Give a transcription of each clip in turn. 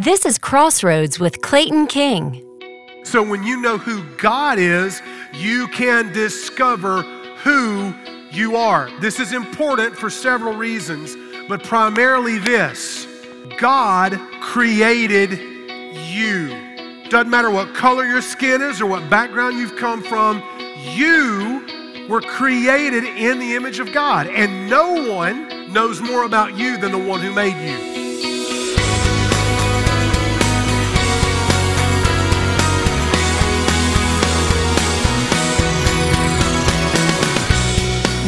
This is Crossroads with Clayton King. So, when you know who God is, you can discover who you are. This is important for several reasons, but primarily this God created you. Doesn't matter what color your skin is or what background you've come from, you were created in the image of God. And no one knows more about you than the one who made you.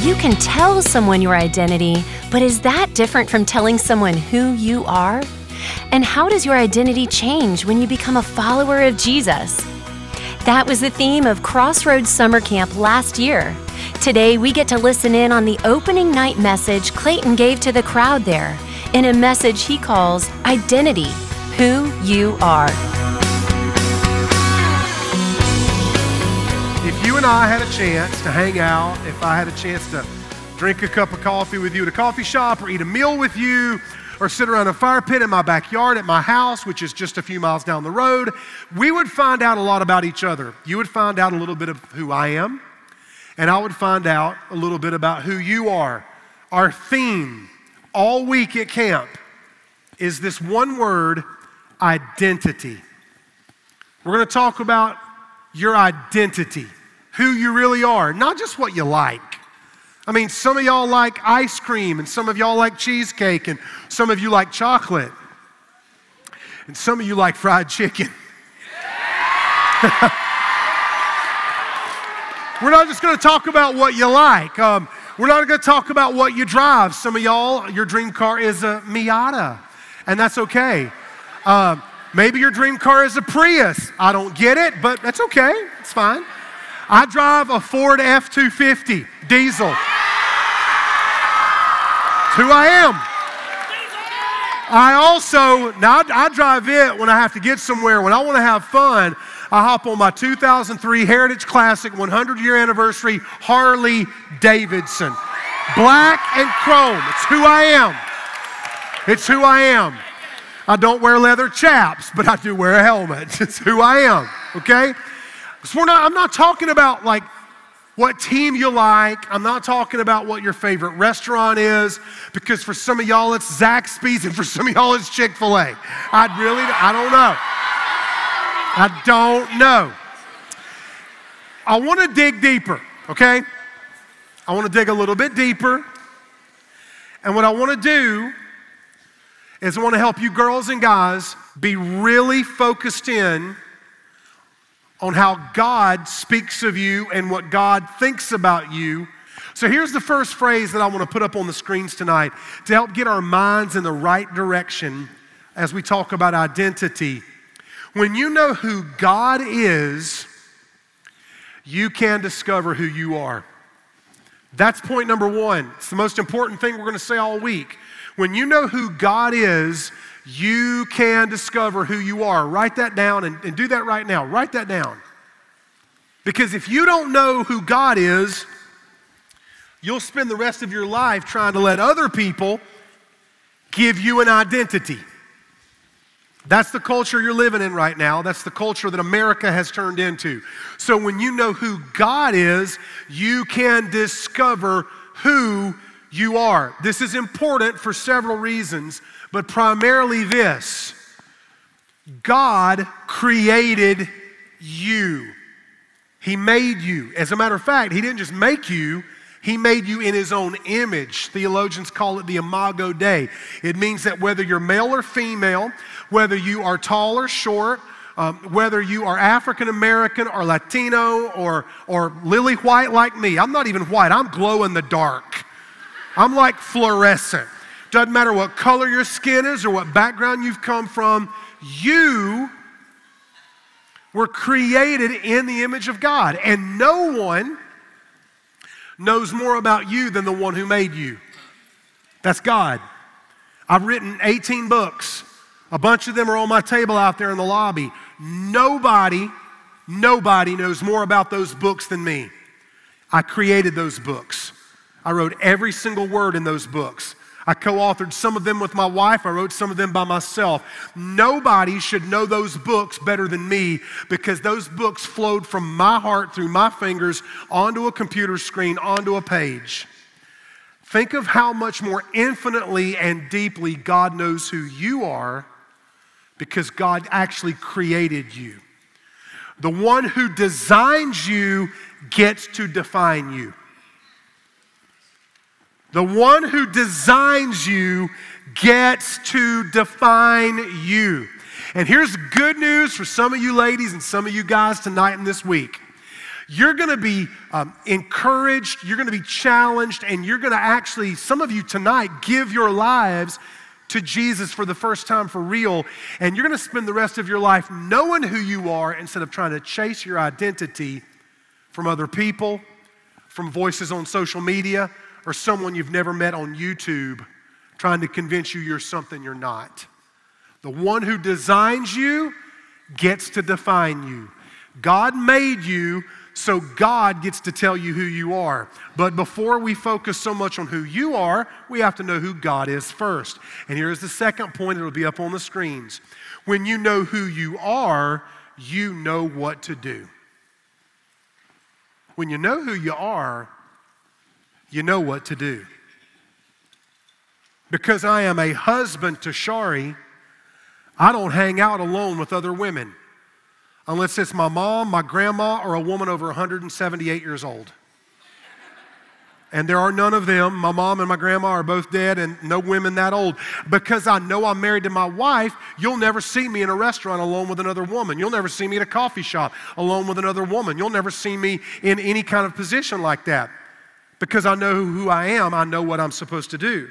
You can tell someone your identity, but is that different from telling someone who you are? And how does your identity change when you become a follower of Jesus? That was the theme of Crossroads Summer Camp last year. Today, we get to listen in on the opening night message Clayton gave to the crowd there in a message he calls Identity Who You Are. If you and I had a chance to hang out, if I had a chance to drink a cup of coffee with you at a coffee shop or eat a meal with you, or sit around a fire pit in my backyard at my house, which is just a few miles down the road, we would find out a lot about each other. You would find out a little bit of who I am, and I would find out a little bit about who you are. Our theme all week at camp is this one word identity. We're going to talk about your identity, who you really are, not just what you like. I mean, some of y'all like ice cream, and some of y'all like cheesecake, and some of you like chocolate, and some of you like fried chicken. We're not just going to talk about what you like. Um, we're not going to talk about what you drive. Some of y'all, your dream car is a Miata, and that's okay. Um, maybe your dream car is a Prius. I don't get it, but that's okay. It's fine. I drive a Ford F 250 diesel. It's who I am. I also, now I, I drive it when I have to get somewhere, when I want to have fun. I hop on my 2003 Heritage Classic 100 year anniversary Harley Davidson. Black and chrome. It's who I am. It's who I am. I don't wear leather chaps, but I do wear a helmet. It's who I am, okay? So we're not, I'm not talking about like what team you like. I'm not talking about what your favorite restaurant is, because for some of y'all it's Zaxby's and for some of y'all it's Chick fil A. I really, I don't know. I don't know. I want to dig deeper, okay? I want to dig a little bit deeper. And what I want to do is I want to help you girls and guys be really focused in on how God speaks of you and what God thinks about you. So here's the first phrase that I want to put up on the screens tonight to help get our minds in the right direction as we talk about identity. When you know who God is, you can discover who you are. That's point number one. It's the most important thing we're going to say all week. When you know who God is, you can discover who you are. Write that down and, and do that right now. Write that down. Because if you don't know who God is, you'll spend the rest of your life trying to let other people give you an identity. That's the culture you're living in right now. That's the culture that America has turned into. So when you know who God is, you can discover who you are. This is important for several reasons, but primarily this God created you. He made you. As a matter of fact, He didn't just make you, He made you in His own image. Theologians call it the imago Dei. It means that whether you're male or female, whether you are tall or short, um, whether you are African American or Latino or, or lily white like me, I'm not even white, I'm glow in the dark. I'm like fluorescent. Doesn't matter what color your skin is or what background you've come from, you were created in the image of God. And no one knows more about you than the one who made you. That's God. I've written 18 books. A bunch of them are on my table out there in the lobby. Nobody, nobody knows more about those books than me. I created those books. I wrote every single word in those books. I co authored some of them with my wife. I wrote some of them by myself. Nobody should know those books better than me because those books flowed from my heart through my fingers onto a computer screen, onto a page. Think of how much more infinitely and deeply God knows who you are because God actually created you. The one who designs you gets to define you. The one who designs you gets to define you. And here's good news for some of you ladies and some of you guys tonight and this week. You're gonna be um, encouraged, you're gonna be challenged, and you're gonna actually, some of you tonight, give your lives to Jesus for the first time for real. And you're gonna spend the rest of your life knowing who you are instead of trying to chase your identity from other people, from voices on social media, or someone you've never met on YouTube trying to convince you you're something you're not. The one who designs you gets to define you. God made you, so God gets to tell you who you are. But before we focus so much on who you are, we have to know who God is first. And here's the second point, it'll be up on the screens. When you know who you are, you know what to do. When you know who you are, you know what to do. Because I am a husband to Sharie, I don't hang out alone with other women unless it's my mom, my grandma, or a woman over 178 years old. And there are none of them. My mom and my grandma are both dead, and no women that old. Because I know I'm married to my wife, you'll never see me in a restaurant alone with another woman. You'll never see me in a coffee shop alone with another woman. You'll never see me in any kind of position like that. Because I know who I am, I know what I'm supposed to do.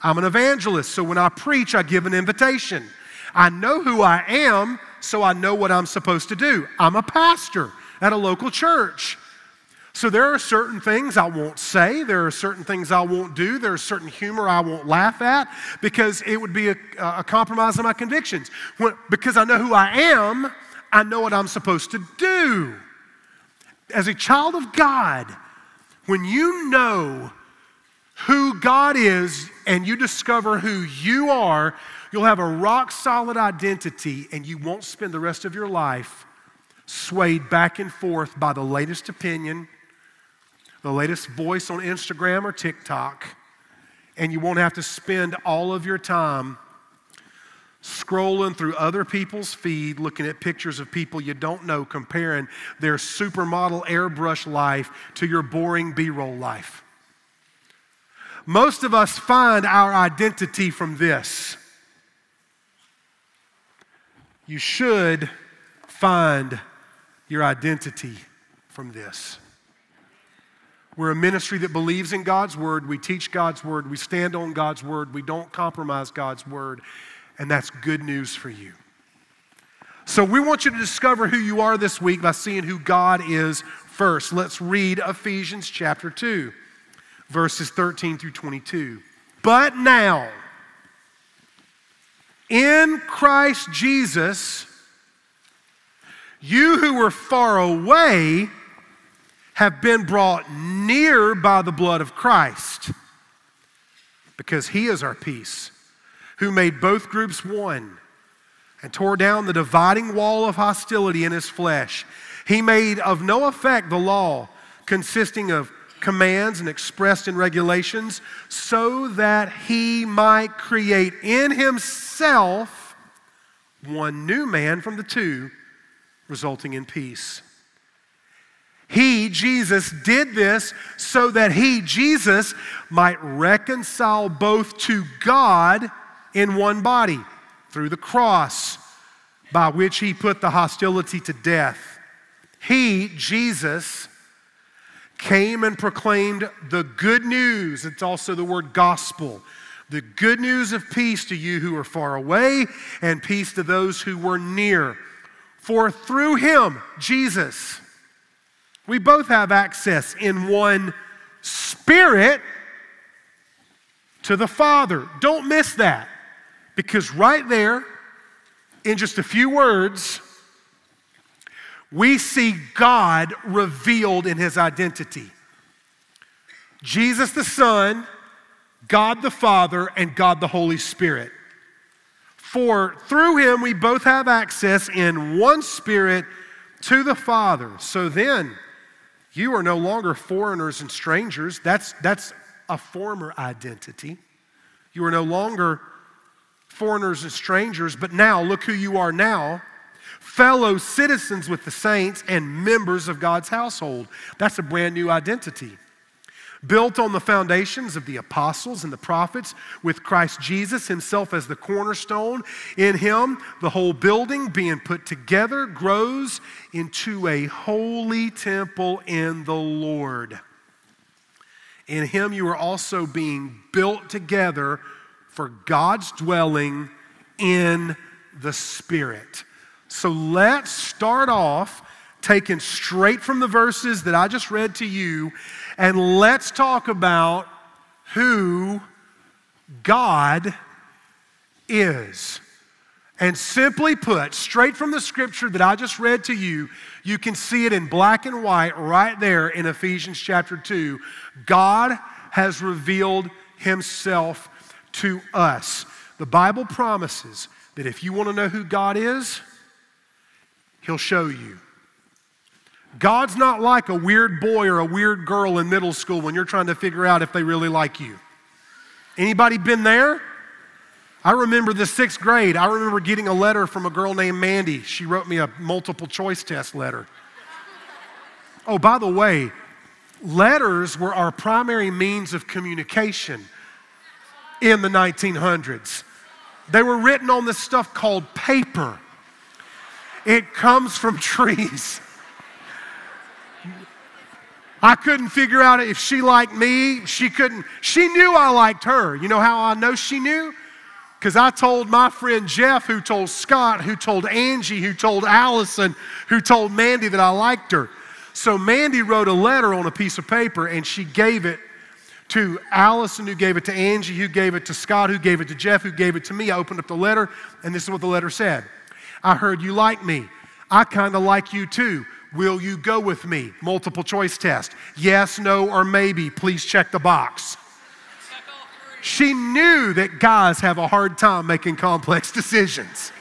I'm an evangelist, so when I preach, I give an invitation. I know who I am, so I know what I'm supposed to do. I'm a pastor at a local church. So there are certain things I won't say, there are certain things I won't do, there is certain humor I won't laugh at because it would be a, a compromise of my convictions. When, because I know who I am, I know what I'm supposed to do. As a child of God, when you know who God is and you discover who you are, you'll have a rock solid identity and you won't spend the rest of your life swayed back and forth by the latest opinion, the latest voice on Instagram or TikTok, and you won't have to spend all of your time scrolling through other people's feed, looking at pictures of people you don't know, comparing their supermodel airbrush life to your boring B roll life. Most of us find our identity from this. You should find your identity from this. We're a ministry that believes in God's word. We teach God's word. We stand on God's word. We don't compromise God's word and that's good news for you. So, we want you to discover who you are this week by seeing who God is first. Let's read Ephesians chapter 2, verses 13 through 22. But now, in Christ Jesus, you who were far away have been brought near by the blood of Christ, because he is our peace who made both groups one and tore down the dividing wall of hostility in his flesh. He made of no effect the law, consisting of commands and expressed in regulations, so that he might create in himself one new man from the two, resulting in peace. He, Jesus, did this so that he, Jesus, might reconcile both to God in one body through the cross by which he put the hostility to death. He, Jesus, came and proclaimed the good news. It's also the word gospel. The good news of peace to you who are far away and peace to those who were near. For through him, Jesus, we both have access in one spirit to the Father. Don't miss that. Because right there, in just a few words, we see God revealed in his identity. Jesus the Son God the Father and God the Holy Spirit. For through him we both have access in one spirit to the Father. So then, you are no longer foreigners and strangers. That's, that's a former identity. You are no longer foreigners and strangers, but now look who you are now fellow citizens with the saints and members of God's household. That's a brand new identity built on the foundations of the apostles and the prophets, with Christ Jesus himself as the cornerstone. In him, the whole building being put together grows into a holy temple in the Lord. In him, you are also being built together for God's dwelling in the Spirit. So let's start off taken straight from the verses that I just read to you, and let's talk about who God is. And simply put, straight from the scripture that I just read to you, you can see it in black and white right there in Ephesians chapter 2. God has revealed himself to us. The Bible promises that if you want to know who God is, he'll show you. God's not like a weird boy or a weird girl in middle school when you're trying to figure out if they really like you. Anybody been there? I remember the sixth grade. I remember getting a letter from a girl named Mandy. She wrote me a multiple choice test letter. Oh, by the way, letters were our primary means of communication in the 1900s. They were written on this stuff called paper. It comes from trees. I couldn't figure out if she liked me. She couldn't. She knew I liked her. You know how I know she knew? Because I told my friend Jeff, who told Scott, who told Angie, who told Allison, who told Mandy that I liked her. So Mandy wrote a letter on a piece of paper and she gave it to Allison, who gave it to Angie, who gave it to Scott, who gave it to Jeff, who gave it to me. I opened up the letter and this is what the letter said I heard you like me. I kind of like you too. Will you go with me? Multiple choice test. Yes, no, or maybe. Please check the box. She knew that guys have a hard time making complex decisions.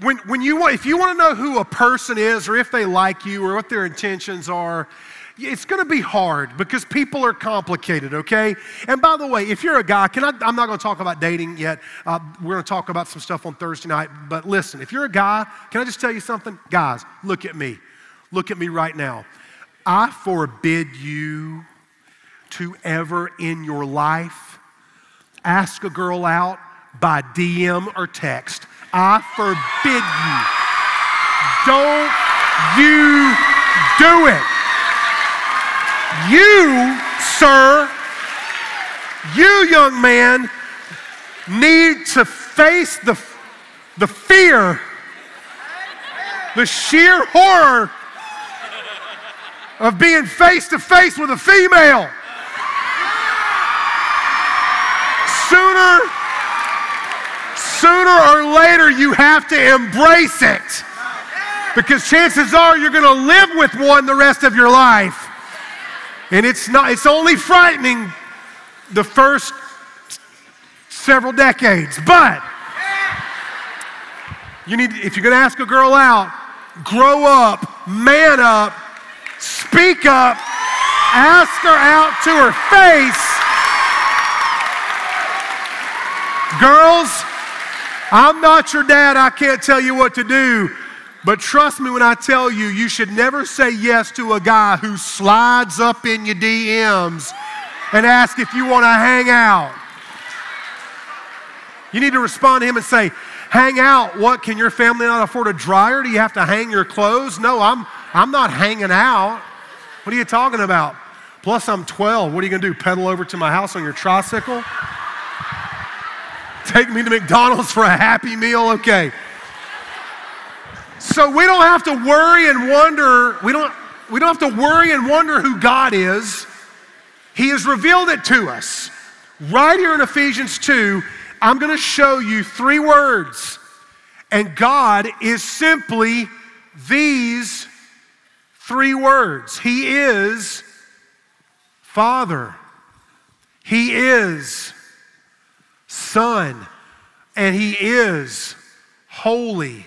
When, when you if you want to know who a person is or if they like you or what their intentions are, it's going to be hard because people are complicated, okay? And by the way, if you're a guy, can I, I'm not going to talk about dating yet. Uh, we're going to talk about some stuff on Thursday night. But listen, if you're a guy, can I just tell you something? Guys, look at me. Look at me right now. I forbid you to ever in your life ask a girl out by DM or text. I forbid you. Don't you do it. You, sir, you, young man, need to face the, the fear, the sheer horror of being face to face with a female. Sooner, sooner or later, you have to embrace it. Because chances are you're going to live with one the rest of your life. And it's not, it's only frightening the first several decades. But you need, if you're gonna ask a girl out, grow up, man up, speak up, ask her out to her face. Girls, I'm not your dad, I can't tell you what to do. But trust me when I tell you, you should never say yes to a guy who slides up in your DMs and ask if you want to hang out. You need to respond to him and say, Hang out. What? Can your family not afford a dryer? Do you have to hang your clothes? No, I'm, I'm not hanging out. What are you talking about? Plus, I'm 12. What are you going to do? Pedal over to my house on your tricycle? Take me to McDonald's for a happy meal? Okay. So we don't have to worry and wonder, we don't, we don't have to worry and wonder who God is. He has revealed it to us. Right here in Ephesians 2, I'm going to show you three words. And God is simply these three words He is Father, He is Son, and He is Holy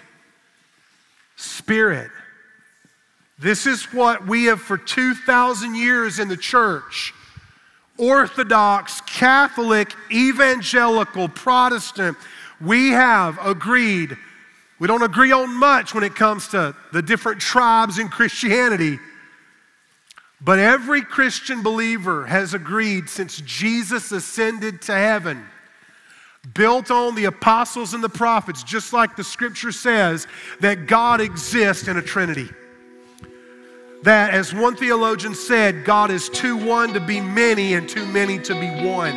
Spirit. This is what we have for 2,000 years in the church Orthodox, Catholic, Evangelical, Protestant, we have agreed. We don't agree on much when it comes to the different tribes in Christianity. But every Christian believer has agreed since Jesus ascended to heaven, built on the apostles and the prophets, just like the scripture says, that God exists in a Trinity that, as one theologian said, God is too one to be many and too many to be one.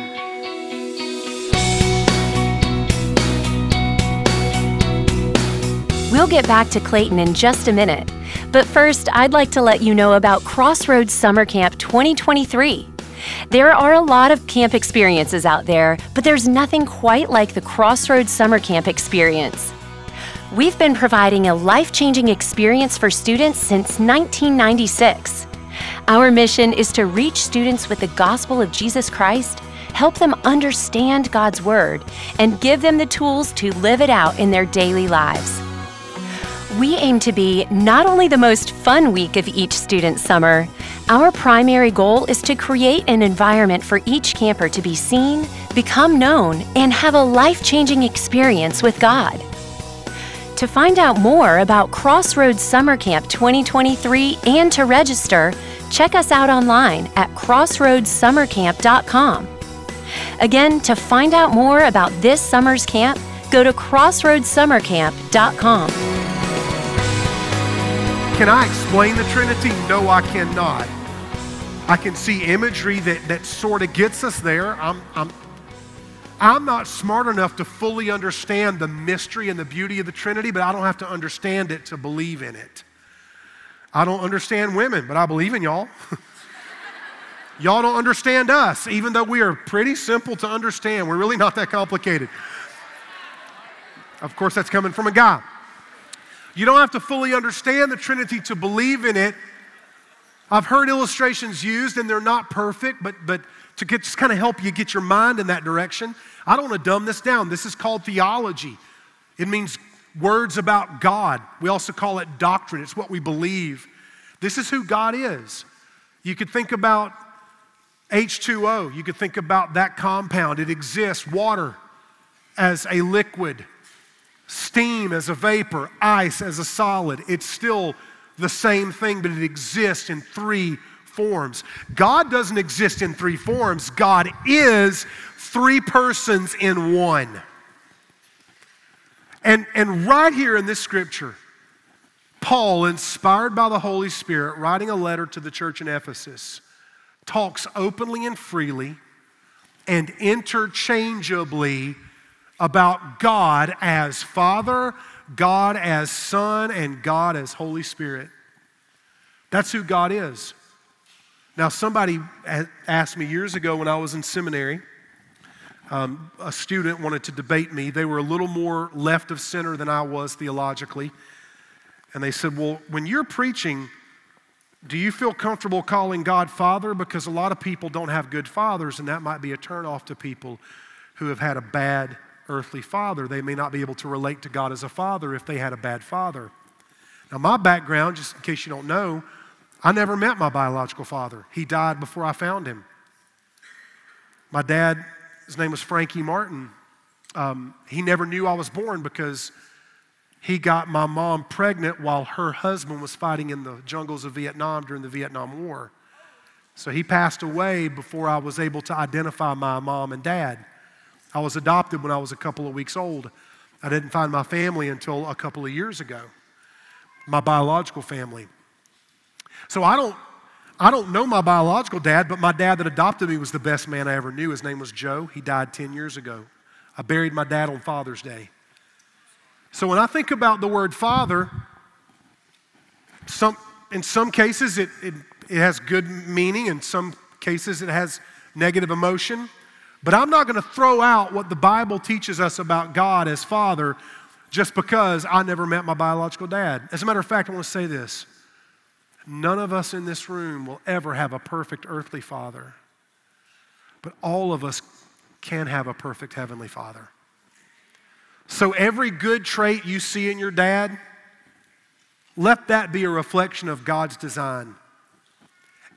We'll get back to Clayton in just a minute. But first, I'd like to let you know about Crossroads Summer Camp 2023. There are a lot of camp experiences out there, but there's nothing quite like the Crossroads Summer Camp experience. We've been providing a life changing experience for students since 1996. Our mission is to reach students with the gospel of Jesus Christ, help them understand God's Word, and give them the tools to live it out in their daily lives. We aim to be not only the most fun week of each student's summer, our primary goal is to create an environment for each camper to be seen, become known, and have a life changing experience with God. To find out more about Crossroads Summer Camp 2023 and to register, check us out online at crossroadssummercamp.com. Again, to find out more about this summer's camp, go to crossroadssummercamp.com. Can I explain the Trinity? No, I cannot. I can see imagery that, that sort of gets us there. I'm, I'm, I'm not smart enough to fully understand the mystery and the beauty of the Trinity, but I don't have to understand it to believe in it. I don't understand women, but I believe in y'all. y'all don't understand us, even though we are pretty simple to understand. We're really not that complicated. Of course, that's coming from a guy. You don't have to fully understand the Trinity to believe in it. I've heard illustrations used, and they're not perfect, but, but to get, just kind of help you get your mind in that direction. I don't want to dumb this down. This is called theology. It means words about God. We also call it doctrine, it's what we believe. This is who God is. You could think about H2O, you could think about that compound. It exists, water as a liquid, steam as a vapor, ice as a solid. It's still the same thing, but it exists in three forms. God doesn't exist in three forms, God is three persons in one. And, and right here in this scripture, Paul, inspired by the Holy Spirit, writing a letter to the church in Ephesus, talks openly and freely and interchangeably about God as Father, God as Son, and God as Holy Spirit. That's who God is. Now, somebody asked me years ago when I was in seminary, um, a student wanted to debate me. They were a little more left of center than I was theologically. And they said, Well, when you're preaching, do you feel comfortable calling God Father? Because a lot of people don't have good fathers, and that might be a turnoff to people who have had a bad earthly father. They may not be able to relate to God as a father if they had a bad father. Now, my background, just in case you don't know, I never met my biological father. He died before I found him. My dad, his name was Frankie Martin. Um, he never knew I was born because he got my mom pregnant while her husband was fighting in the jungles of Vietnam during the Vietnam War. So he passed away before I was able to identify my mom and dad. I was adopted when I was a couple of weeks old. I didn't find my family until a couple of years ago, my biological family. So I don't, I don't know my biological dad, but my dad that adopted me was the best man I ever knew. His name was Joe. He died 10 years ago. I buried my dad on Father's Day. So when I think about the word father, some, in some cases it, it, it has good meaning, in some cases it has negative emotion. But I'm not going to throw out what the Bible teaches us about God as Father just because I never met my biological dad. As a matter of fact, I want to say this none of us in this room will ever have a perfect earthly father, but all of us can have a perfect heavenly father. So every good trait you see in your dad, let that be a reflection of God's design.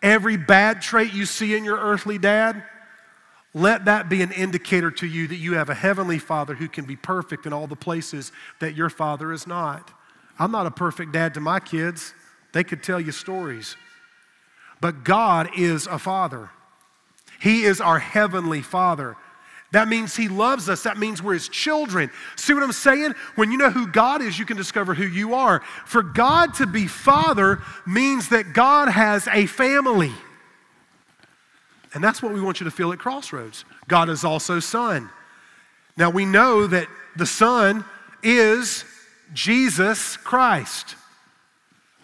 Every bad trait you see in your earthly dad, let that be an indicator to you that you have a heavenly father who can be perfect in all the places that your father is not. I'm not a perfect dad to my kids, they could tell you stories. But God is a father, He is our heavenly father. That means He loves us. That means we're His children. See what I'm saying? When you know who God is, you can discover who you are. For God to be Father means that God has a family. And that's what we want you to feel at Crossroads. God is also Son. Now we know that the Son is Jesus Christ.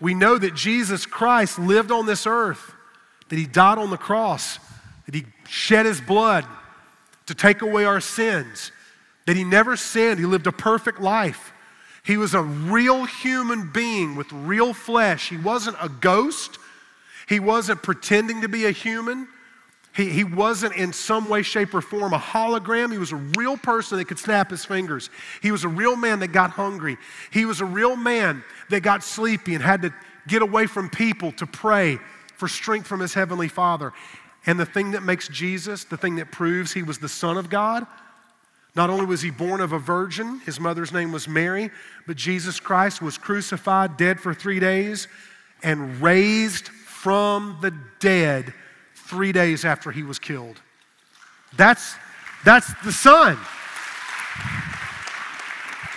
We know that Jesus Christ lived on this earth, that He died on the cross, that He shed His blood to take away our sins, that he never sinned. He lived a perfect life. He was a real human being with real flesh. He wasn't a ghost. He wasn't pretending to be a human. He, he wasn't in some way, shape, or form a hologram. He was a real person that could snap his fingers. He was a real man that got hungry. He was a real man that got sleepy and had to get away from people to pray for strength from his heavenly Father. And the thing that makes Jesus, the thing that proves he was the Son of God, not only was he born of a virgin, his mother's name was Mary, but Jesus Christ was crucified, dead for three days, and raised from the dead three days after he was killed. That's, that's the Son.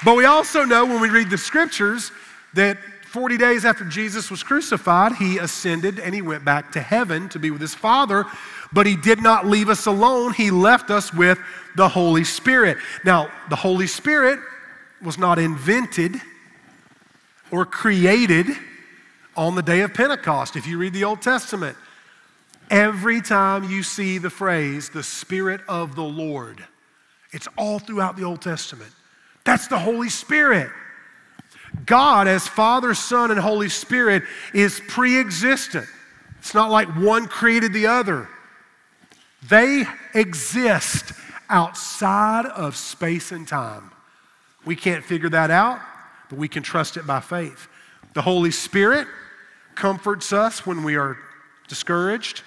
But we also know when we read the scriptures that 40 days after Jesus was crucified, he ascended and he went back to heaven to be with his Father. But he did not leave us alone, he left us with the Holy Spirit. Now, the Holy Spirit was not invented or created on the day of Pentecost. If you read the Old Testament, every time you see the phrase, the Spirit of the Lord, it's all throughout the Old Testament. That's the Holy Spirit. God, as Father, Son, and Holy Spirit, is pre existent. It's not like one created the other, they exist outside of space and time. We can't figure that out, but we can trust it by faith. The Holy Spirit comforts us when we are discouraged.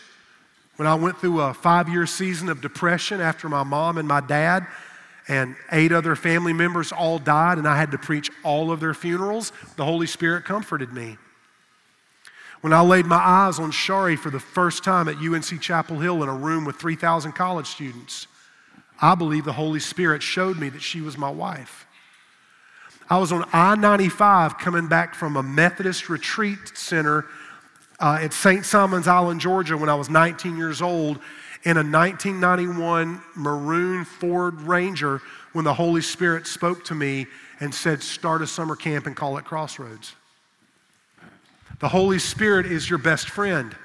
When I went through a five year season of depression after my mom and my dad and eight other family members all died, and I had to preach all of their funerals, the Holy Spirit comforted me. When I laid my eyes on Sharie for the first time at UNC Chapel Hill in a room with 3,000 college students, I believe the Holy Spirit showed me that she was my wife. I was on I 95 coming back from a Methodist retreat center uh, at St. Simon's Island, Georgia, when I was 19 years old in a 1991 maroon Ford Ranger when the Holy Spirit spoke to me and said, Start a summer camp and call it Crossroads. The Holy Spirit is your best friend.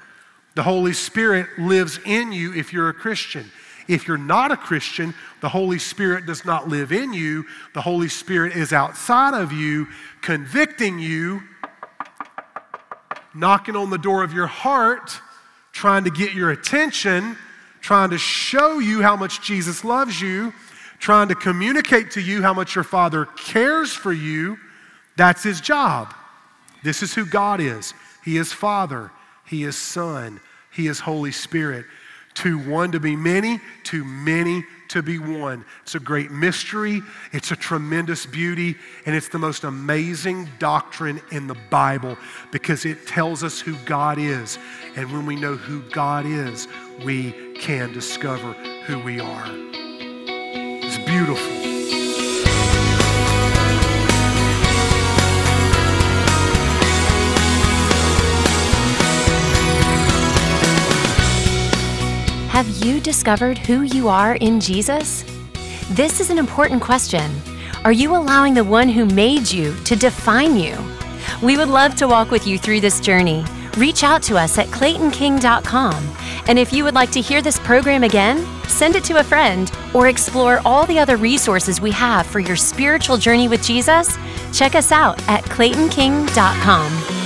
The Holy Spirit lives in you if you're a Christian. If you're not a Christian, the Holy Spirit does not live in you. The Holy Spirit is outside of you, convicting you, knocking on the door of your heart, trying to get your attention trying to show you how much Jesus loves you, trying to communicate to you how much your Father cares for you. That's his job. This is who God is. He is Father, He is Son, He is Holy Spirit. Too one to be many, too many to be one. It's a great mystery, it's a tremendous beauty, and it's the most amazing doctrine in the Bible because it tells us who God is. And when we know who God is, we can discover who we are. It's beautiful. Have you discovered who you are in Jesus? This is an important question. Are you allowing the one who made you to define you? We would love to walk with you through this journey. Reach out to us at claytonking.com. And if you would like to hear this program again, send it to a friend or explore all the other resources we have for your spiritual journey with Jesus, check us out at claytonking.com.